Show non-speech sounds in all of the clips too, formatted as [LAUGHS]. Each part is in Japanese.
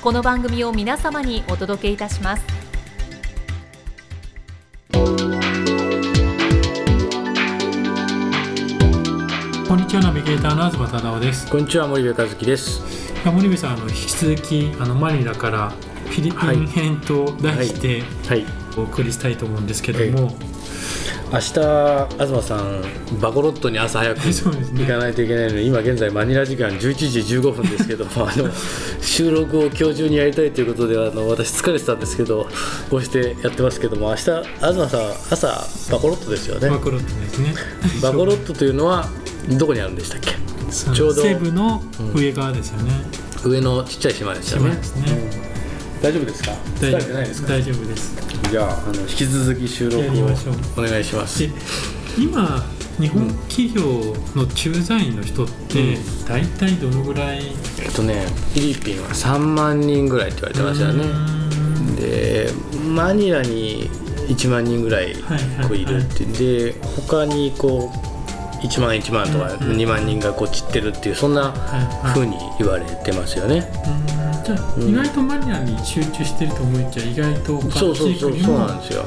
この番組を皆様にお届けいたします。こんにちはナビゲーターの東忠夫です。こんにちは森部和樹です。森部さんあの引き続きあのマニラからフィリピン編と題して、はい。お送りしたいと思うんですけども、明日東さんバコロットに朝早く行かないといけないので今現在マニラ時間11時15分ですけども [LAUGHS] あの収録を今日中にやりたいということであの私疲れてたんですけどこうしてやってますけども明日東さん朝バコロットですよね。マクロットですね。バコロットというのはどこにあるんでしたっけ？ちょうど西部の上側ですよね、上のちっちゃい島ですよね。ね、大丈夫ですか？疲れてないですか？大丈夫です。じゃああの引き続き収録をやりましょう。お願いします。で今日本企業の駐在員の人って大体どのぐらい、えっとねフィリピンは3万人ぐらいって言われてましたよね。でマニラに1万人ぐらいこういるってで他にこう1万1万とかうんうん。2万人がこう散ってるっていうそんなはいはい。風に言われてますよね。うんじゃあ、うん。意外とマニラに集中してると思いきや意外とそうそう地域にもそうそうなんですよ。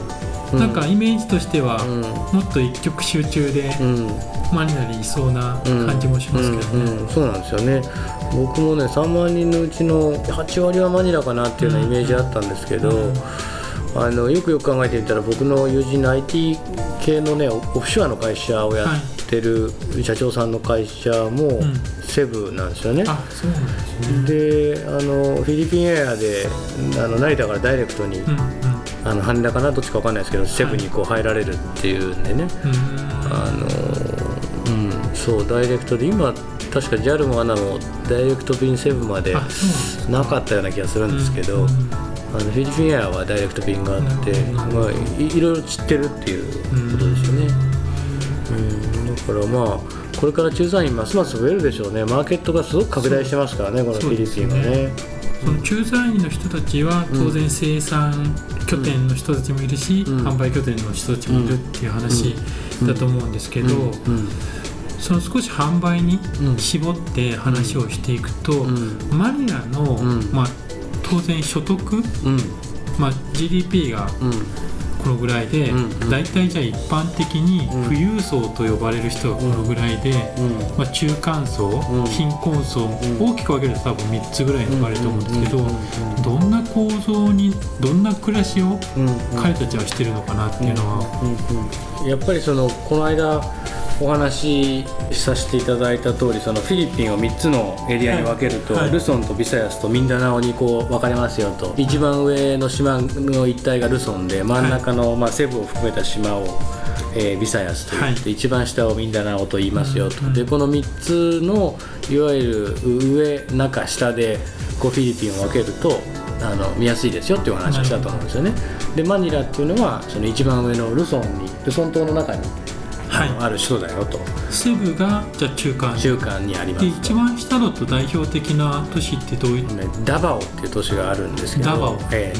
うなんかイメージとしては、うん。もっと一極集中でうん。マニラにいそうな感じもしますけどね。うんうんうん。そうなんですよね。僕もね3万人のうちの8割はマニラかなっていうようなイメージあったんですけど、うんあのよくよく考えてみたら僕の友人の IT 系のねオフショアの会社をやってる社長さんの会社もん。セブなんですよね。であのフィリピンエアであの成田からダイレクトに、うんうん。あの羽田かなどっちか分かんないですけど、セブにこう入られるっていうんでね、うん。あのうん、そうダイレクトで今確か JAL も ANA もダイレクト便セブまでなかったような気がするんですけど、うんうんあのフィリピンエアはダイレクト便があって、まあ、いいろいろ散ってるっていうことですよね。うん、だからまあこれから駐在員ますます増えるでしょうね。マーケットがすごく拡大してますからねこのフィリピンはね。その駐在員の人たちは当然生産拠点の人たちもいるし、うん。販売拠点の人たちもいるっていう話だと思うんですけど、うん。その少し販売にうん。絞って話をしていくと、うん。マニラの、うん。まあ、当然所得、うん。まあ、GDP がうん。このぐらいで、大体じゃあ一般的にうん。富裕層と呼ばれる人がこのぐらいで、うん。まあ、中間層、ん。貧困層、ん。大きく分けると多分3つぐらいに分かれると思うんですけど、どんな構造にどんな暮らしを彼たちはしてるのかなっていうのは、やっぱりそのこの間お話しさせていただいた通りそのフィリピンを3つのエリアに分けると、はい。はいルソンとビサヤスとミンダナオにこう分かれますよと。一番上の島の一帯がルソンで真ん中の、まあ、セブを含めた島を、えービサヤスと言って、はい。一番下をミンダナオと言いますよと、でこの3つのいわゆる上中下でこうフィリピンを分けるとあの見やすいですよっていうお話をしたと思うんですよね。でマニラっていうのはその一番上のルソンにルソン島の中に、はある首都だよと。い、セブがじゃあ中間。中間にあります。で一番下だと代表的な都市ってどういったねダバオっていう都市があるんですけど。ダバオえ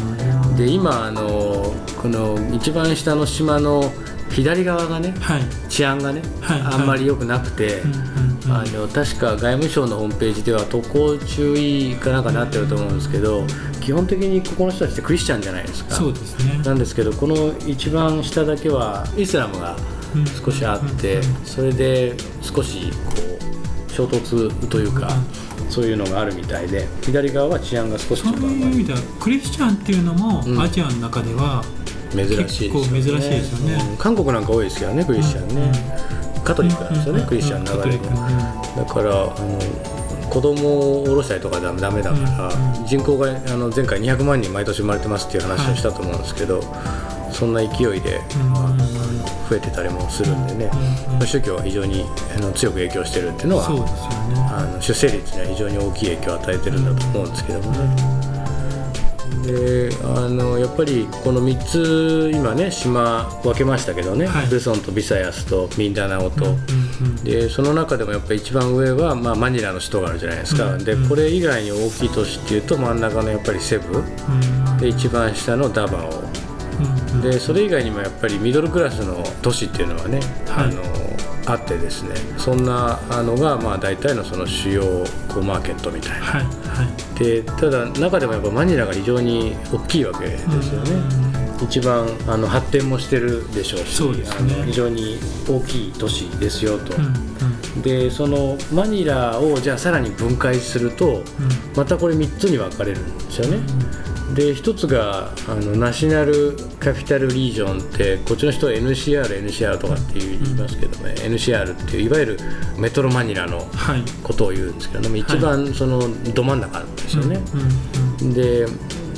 え。で今あのこの一番下の島の左側がねはい。治安がね、はい。あんまり良くなくて、あの確か外務省のホームページでは渡航注意かなんかなってると思うんですけど基本的にここの人たちってクリスチャンじゃないですか。そうですね。なんですけどこの一番下だけはイスラムがうん少しあってそれで少しこう衝突というかそういうのがあるみたいで左側は治安が少しちそうょっと甘いいう意味ではクリスチャンっていうのもうん。アジアの中では、珍しいですよね。結構珍しいですよね。うん。韓国なんか多いですけどねクリスチャンね、カトリックなんですよね、うんクリスチャンの流れで、カトリックだからあの子供を下ろしたりとかダメダメだから、うん人口があの前回200万人毎年生まれてますっていう話をしたと思うんですけど、そんな勢いで、うん。ま増えてたりもするんでね、うんうん。宗教は非常にあの強く影響してるっていうのはそうですよね。あの出生率には非常に大きい影響を与えてるんだと思うんですけどもね。であのやっぱりこの3つ今ね島分けましたけどね、はい。ルソンとビサヤスとミンダナオと、でその中でもやっぱり一番上は、まあ、マニラの首都があるじゃないですか、でうんうん。これ以外に大きい都市っていうと真ん中のやっぱりセブうん。で一番下のダバオでそれ以外にもやっぱりミドルクラスの都市っていうのはね、はいあのあってですねそんなあのがまあ大体のその主要こうマーケットみたいな。はいはい。でただ中でもやっぱマニラが非常に大きいわけですよね、一番あの発展もしてるでしょうしね。あの非常に大きい都市ですよと、うんうん。でそのマニラをじゃあさらに分解するとまたこれ3つに分かれるんですよね、で一つがあのナショナルカピタルリージョンってこっちの人は NCR、NCR とかって言いますけどね、NCR っていういわゆるメトロマニラのはい。ことを言うんですけども一番そのど真ん中なんですよね、うんうん。で、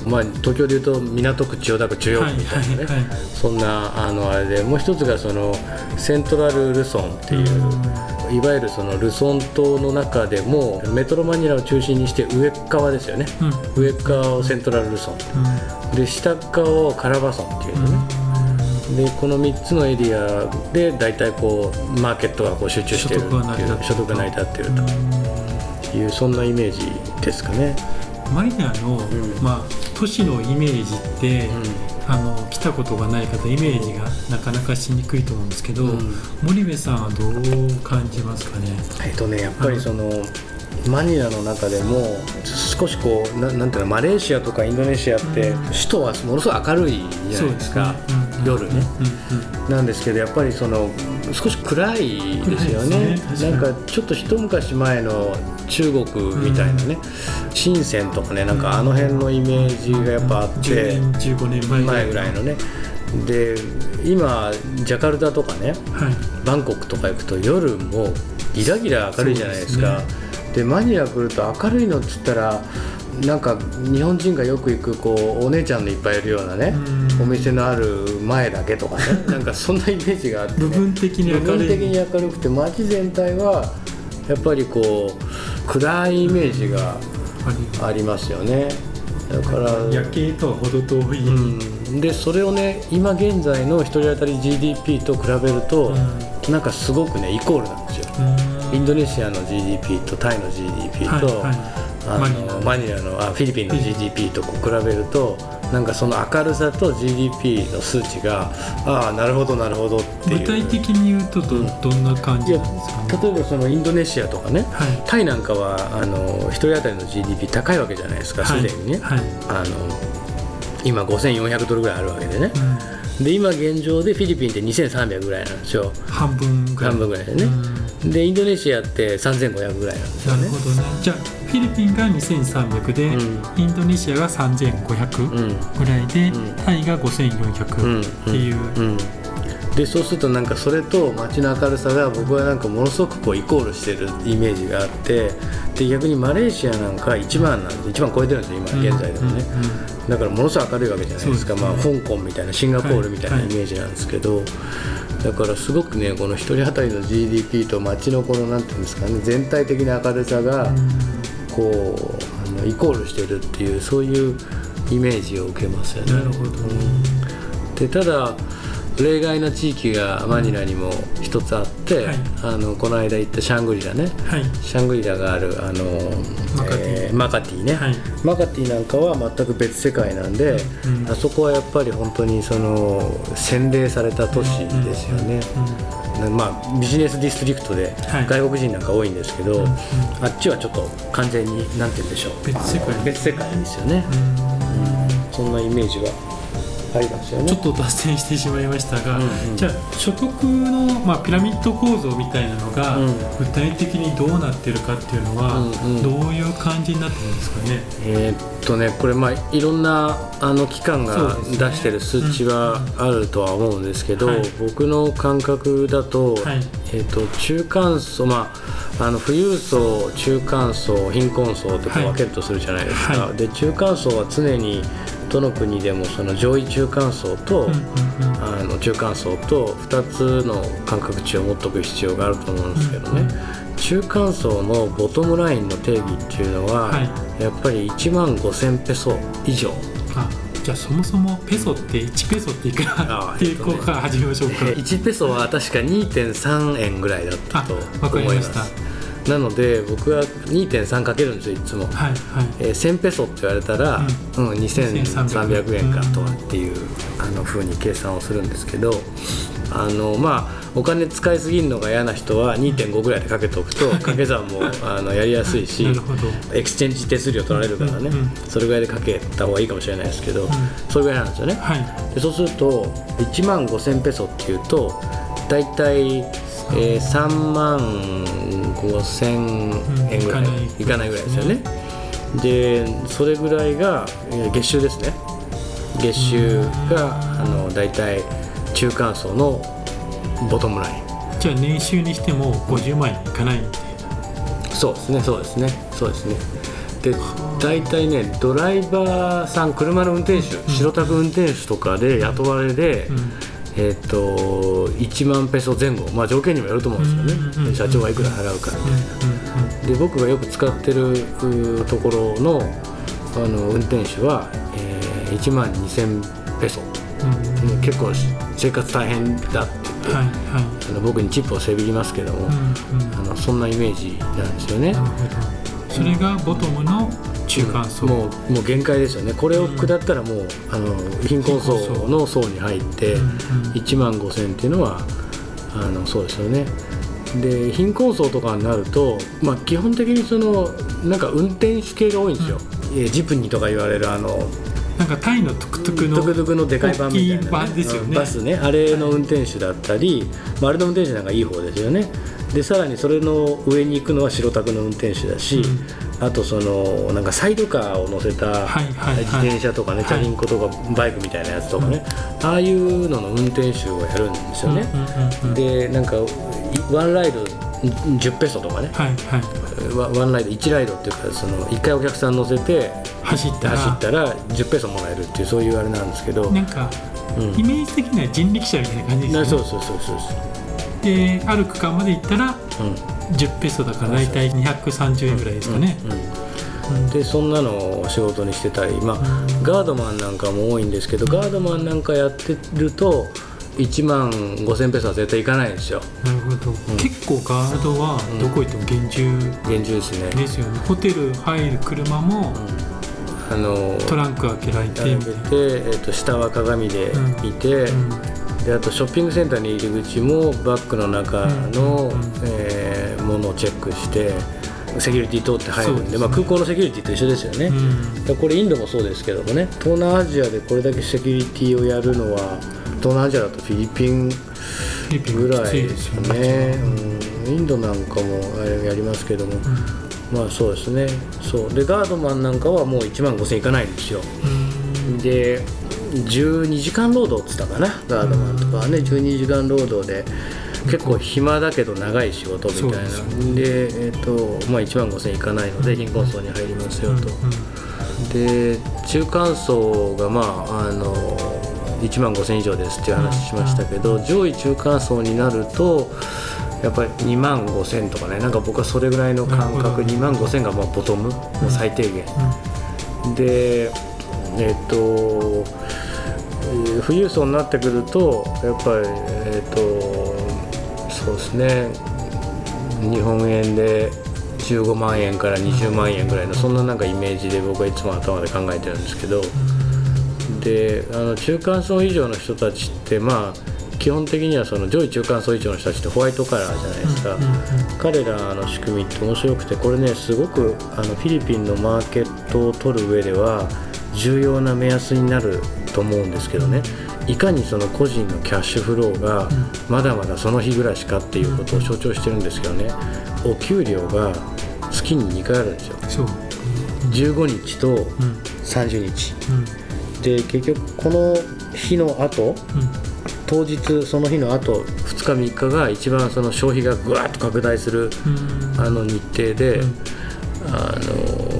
まあ、東京でいうと港区千代田区中央区みたいなね、はいはいはい。そんなあのあれでもう一つがそのセントラルルソンっていう、いわゆるそのルソン島の中でもメトロマニラを中心にして上側ですよね、うん。上側をセントラルルソン。うん。で下側をカラバソンっていうのね、でこの3つのエリアで大体こうマーケットがこう集中しているっていう所所得得が成り立っているというそんなイメージですかね。マニラの、ん。まあ、都市のイメージって、あの来たことがない方イメージがなかなかしにくいと思うんですけど、うん。森部さんはどう感じますかね？えっとねやっぱりその、マニラの中でも少しこうななんていうのマレーシアとかインドネシアって、うん。首都はものすごい明るいじゃないですかうん夜ね、うんうんなんですけどやっぱりその少し暗いですよね。ね。なんかちょっと一昔前の中国みたいなね、深センとかねなんかあの辺のイメージがやっぱあって、10年15年前前ぐらいのね。で今ジャカルタとかねはい。バンコクとか行くと夜もギラギラ明るいじゃないですか。で,、マニラ来ると明るいのっつったらなんか日本人がよく行くこうお姉ちゃんのいっぱいいるようなねうん。お店のある前だけとかね。[LAUGHS] なんかそんなイメージがあって、ね、部分的に明部分るい的に明るくて街全体はやっぱりこう暗いイメージがありますよね。だから。夜景とは程遠い、うん、でそれをね今現在の1人当たり GDP と比べると、なんかすごくねイコールなんですよ。インドネシアの GDP とタイの GDP と、はいはい。あのマニラマニラのあフィリピンの GDP とこう比べるとなんかその明るさと GDP の数値がああなるほどなるほどっていう。具体的に言うとどどんな感じなんですか？ね例えばそのインドネシアとかねはい。タイなんかはあの1人当たりの GDP 高いわけじゃないですかすでにね、はい。はいあの今5400ドルぐらいあるわけでね、うで今現状でフィリピンって2300ぐらいなんですよ。ん半分ぐらい。半分ぐらいでね。うん。でインドネシアって3500ぐらいなんですよね。なるほどね。じゃィリピンが2300で、うん。インドネシアが3500うん。ぐらいで、うん。タイがうん。5400っていう、うん。でそうするとなんかそれと街の明るさが僕はなんかものすごくこうイコールしてるイメージがあってで逆にマレーシアなんか1番なんで1番超えてるんですよ今現在でもね、うん。うん。だからものすごい明るいわけじゃないですか。ね。まあ、香港みたいなシンガポールみたいなはい。イメージなんですけど、だからすごくねこの1人当たりの GDP と街のこのなんていうんですかね全体的な明るさがこうあのイコールしてるっていうそういうイメージを受けますよね。なるほど。でただ例外な地域がマニラにも一つあって、はい。あのこの間行ったシャングリラね。はい。シャングリラがあるあのマカティ。えーマカティね、はい。マカティなんかは全く別世界なんで、うん。あそこはやっぱり本当にその洗礼された都市ですよね、まあ、ビジネスディストリクトではい。外国人なんか多いんですけど、あっちはちょっと完全に何て言うんでしょう。別世界。別世界ですよね、うん。そんなイメージはありますよね。ちょっと脱線してしまいましたが、うんうん。じゃあ所得の、まあ、ピラミッド構造みたいなのが、うん。具体的にどうなってるかっていうのは、うんうん。どういう感じになってるんですかね？えーっとねこれまあいろんなあの機関が出してる数値はあるとは思うんですけど、はい。僕の感覚だと,、はい。えーっと中間層まああの富裕層中間層貧困層とかはい。分けるとするじゃないですか、はい。で中間層は常にどの国でもその上位中間層と、あの中間層と2つの感覚値を持っておく必要があると思うんですけどね、うん中間層のボトムラインの定義っていうのは、はい。やっぱり1万5000ペソ以上。あじゃあそもそもペソって1ペソっていくらあっていうここから始めましょうか。[LAUGHS] 1ペソは確か2.3円ぐらいだったと思いまました。す。なので僕は2.3かけるんですよいつも、はいはい。えー1000ペソって言われたら、うん。2300円かとうんかっていうあの風に計算をするんですけどあのまあお金使いすぎるのが嫌な人は2.5ぐらいでかけておくと掛け算もあのやりやすいしエクスチェンジ手数料取られるからね、うんうんそれぐらいでかけた方がいいかもしれないですけど、それぐらいなんですよね、はい。でそうすると1万5000ペソっていうと大体、えー、3万5000円ぐらい、うんいかないぐらいですよね。でそれぐらいがえー月収ですね。月収があの大体中間層のボトムライン。じゃあ年収にしても50万円いかない。んでそうですね。そうですね。そうですね。で大体ねドライバーさん車の運転手、白タク運転手とかで雇われで、うんえっと1万ペソ前後、まあ、条件にもよると思うんですよね、社長はいくら払うかみたいな、で僕がよく使ってるうところのあの運転手は、えー1万2000ペソ、うん結構し生活大変だって。言って、はいはい。あの僕にチップをせびりますけども、うんうん。あのそんなイメージなんですよね。それがボトムの中間層、もうもう限界ですよね。これを下ったらもう、あの貧困層の層。に入って、うんうん。1万5000っていうのはあのそうですよね。で貧困層とかになると、まあ、基本的にそのなんか運転手系が多いんですよ、えージプニーとか言われるあのなんかタイのトゥクトゥクのトゥクトゥクのでかい版みたいな、大きい版ですよね。うん。バスね。あれの運転手だったり、まあ、あれの運転手なんかいい方ですよね。でさらにそれの上に行くのは白タクの運転手だし、あとそのなんかサイドカーを乗せたはいはいはい。自転車とかね、チャリンコとかバイクみたいなやつとかね、ああいうのの運転手をやるんですよね、うんうんうんうん。でなんかい one ride 10ペソとかね、はいはい。ワ one ride 1 ride っていうかその1回お客さん乗せて走ったら。走ったら10ペソもらえるっていうそういうあれなんですけど、なんか、うん。イメージ的には人力車みたいな感じですよね。なそうそうそうそうである区間まで行ったらうん。10ペソだから大体230円ぐらいですかね、うん、でそんなのを仕事にしてたり、まあ、ガードマンなんかも多いんですけどガードマンなんかやってると1万5000ペソは絶対いかないんですよ。なるほど、結構ガードはどこ行っても厳重。厳重ですね。ですよね、ホテル入る車もあのトランク開けられて。開て、えっと下は鏡で見て、うん。であとショッピングセンターに入り口もバッグの中の、うん。えーものをチェックしてセキュリティ通って入るんでね。まあ、空港のセキュリティと一緒ですよね、うん。でこれインドもそうですけどもね東南アジアでこれだけセキュリティをやるのは東南アジアだとフィリピンぐらいいですねね、うん、インドなんかもやりますけども、まあそうですね。そう。でガードマンなんかはもう1万5000いかないんですよ。うん。で12時間労働っつったかなガードマンとかはね。12時間労働で結構暇だけど長い仕事みたいな。でえっ、とまあ1万5000いかないので貧困層に入りますよと、で中間層がまああの1万5000以上ですっていう話しましたけど、上位中間層になるとやっぱり2万5000とかねなんか僕はそれぐらいの感覚2万5000がまあボトムの最低限、でえっ、とえー富裕層になってくるとやっぱりえっ、とそうですね日本円で15万円から20万円ぐらいのそんななんかイメージで僕はいつも頭で考えてるんですけどであの中間層以上の人たちってまあ基本的にはその上位中間層以上の人たちってホワイトカラーじゃないですか、彼らの仕組みって面白くてこれねすごくあのフィリピンのマーケットを取る上では重要な目安になると思うんですけどね。いかにその個人のキャッシュフローがまだまだその日暮らしかっていうことを象徴してるんですけどね。お給料が月に2回あるんですよ。そう。15日とうん。30日。うんで結局この日の後うん。当日その日の後2日3日が一番その消費がぐわっと拡大するうん。あの日程で、うん。あの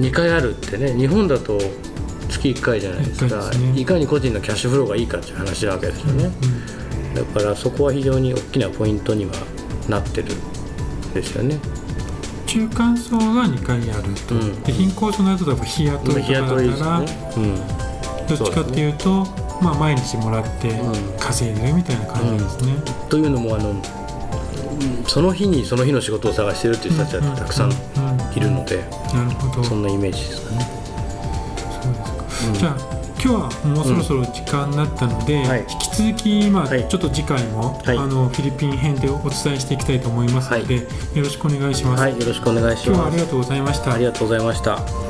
2回あるってね日本だと月1回じゃないですか。ね。いかに個人のキャッシュフローがいいかっていう話なわけですよね、だからそこは非常に大きなポイントにはなってるんですよね。中間層が2回あると、うん。で貧困層のやつだと日雇いとか日雇いですだったら、よね、うん、どっちかっていうとまあ、毎日もらってうん。稼いでるみたいな感じですね。というのもあのうんその日にその日の仕事を探してるっていう人たちはたくさんいるので、なるほど。そんなイメージですかね。そうですか、うん。じゃあ今日はもうそろそろ時間になったので、はい。引き続き、まあはい。ちょっと次回も、はい。あのフィリピン編でお伝えしていきたいと思いますので、よろしくお願いします、はい、よろしくお願いします。今日はありがとうございました。ありがとうございました。